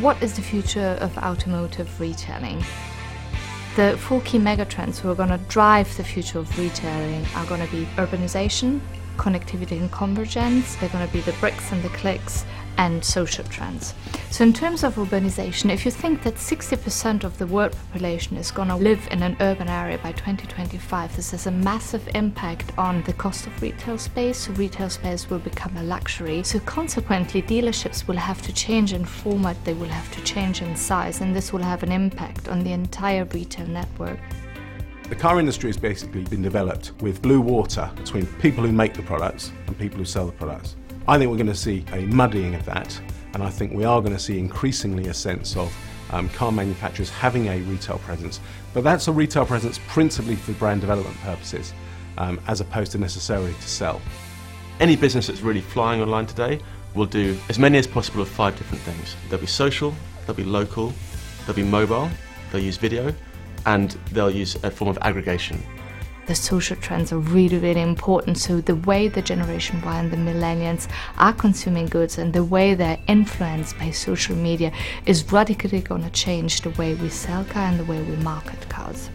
What is the future of automotive retailing? The four key megatrends who are going to drive the future of retailing are going to be urbanization, connectivity and convergence, they're going to be the bricks and the clicks, and social trends. So, in terms of urbanization, if you think that 60% of the world population is going to live in an urban area by 2025, this has a massive impact on the cost of retail space. So retail space will become a luxury. So, consequently, dealerships will have to change in format, they will have to change in size, and this will have an impact on the entire retail network. The car industry has basically been developed with blue water between people who make the products and people who sell the products. I think we're going to see a muddying of that, and I think we are going to see increasingly a sense of um, car manufacturers having a retail presence. But that's a retail presence principally for brand development purposes, um, as opposed to necessarily to sell. Any business that's really flying online today will do as many as possible of five different things. They'll be social, they'll be local, they'll be mobile, they'll use video, and they'll use a form of aggregation the social trends are really, really important. So, the way the Generation Y and the millennials are consuming goods and the way they're influenced by social media is radically going to change the way we sell cars and the way we market cars.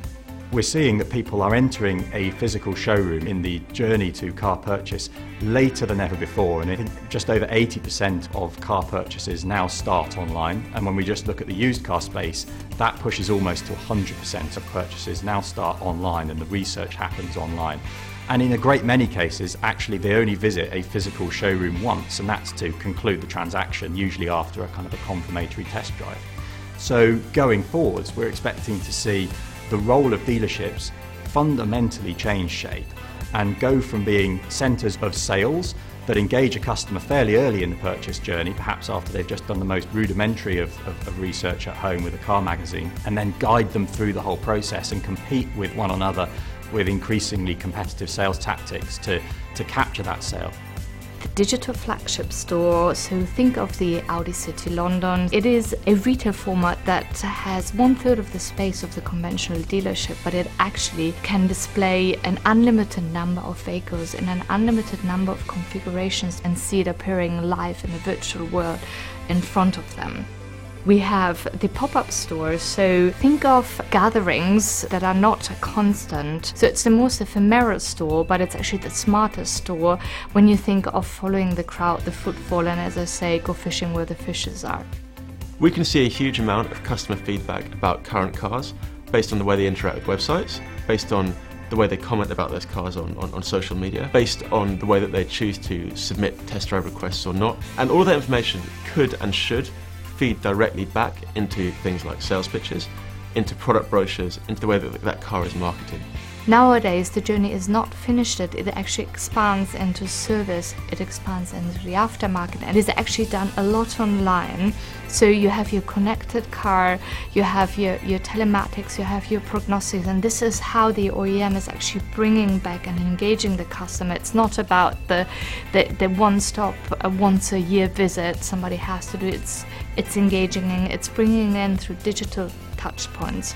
We're seeing that people are entering a physical showroom in the journey to car purchase later than ever before. And I think just over 80% of car purchases now start online. And when we just look at the used car space, that pushes almost to 100% of purchases now start online and the research happens online. And in a great many cases, actually, they only visit a physical showroom once, and that's to conclude the transaction, usually after a kind of a confirmatory test drive. So, going forwards, we're expecting to see the role of dealerships fundamentally change shape and go from being centres of sales that engage a customer fairly early in the purchase journey, perhaps after they've just done the most rudimentary of, of, of, research at home with a car magazine, and then guide them through the whole process and compete with one another with increasingly competitive sales tactics to, to capture that sale digital flagship store. So think of the Audi City London. It is a retail format that has one third of the space of the conventional dealership, but it actually can display an unlimited number of vehicles in an unlimited number of configurations and see it appearing live in the virtual world in front of them. We have the pop up stores, so think of gatherings that are not constant. So it's the most ephemeral store, but it's actually the smartest store when you think of following the crowd, the footfall, and as I say, go fishing where the fishes are. We can see a huge amount of customer feedback about current cars based on the way they interact with websites, based on the way they comment about those cars on, on, on, social media, based on the way that they choose to submit test drive requests or not. And all that information could and should feed directly back into things like sales pitches, into product brochures, into the way that that car is marketed. Nowadays, the journey is not finished, it actually expands into service, it expands into the aftermarket, and is actually done a lot online. So, you have your connected car, you have your, your telematics, you have your prognosis, and this is how the OEM is actually bringing back and engaging the customer. It's not about the, the, the one stop, uh, once a year visit somebody has to do, it's, it's engaging. In, it's bringing in through digital touch points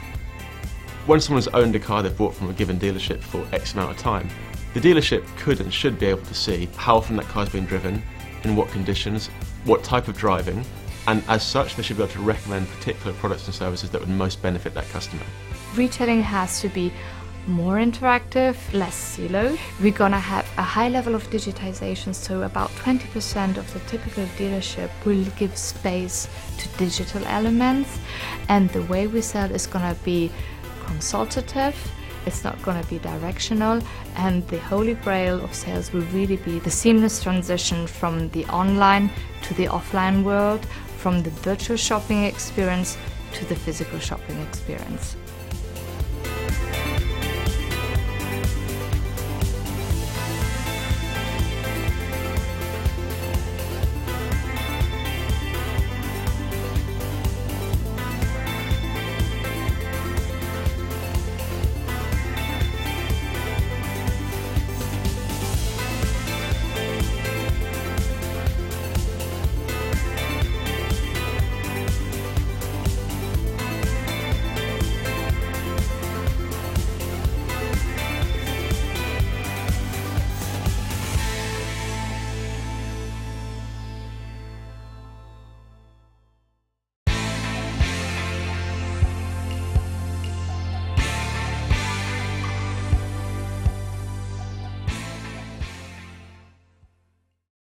when someone's owned a car they've bought from a given dealership for X amount of time, the dealership could and should be able to see how often that car's been driven, in what conditions, what type of driving, and as such, they should be able to recommend particular products and services that would most benefit that customer. Retailing has to be more interactive, less silo. We're gonna have a high level of digitization, so about 20% of the typical dealership will give space to digital elements, and the way we sell is gonna be consultative, it's not going to be directional, and the holy grail of sales will really be the seamless transition from the online to the offline world, from the virtual shopping experience to the physical shopping experience.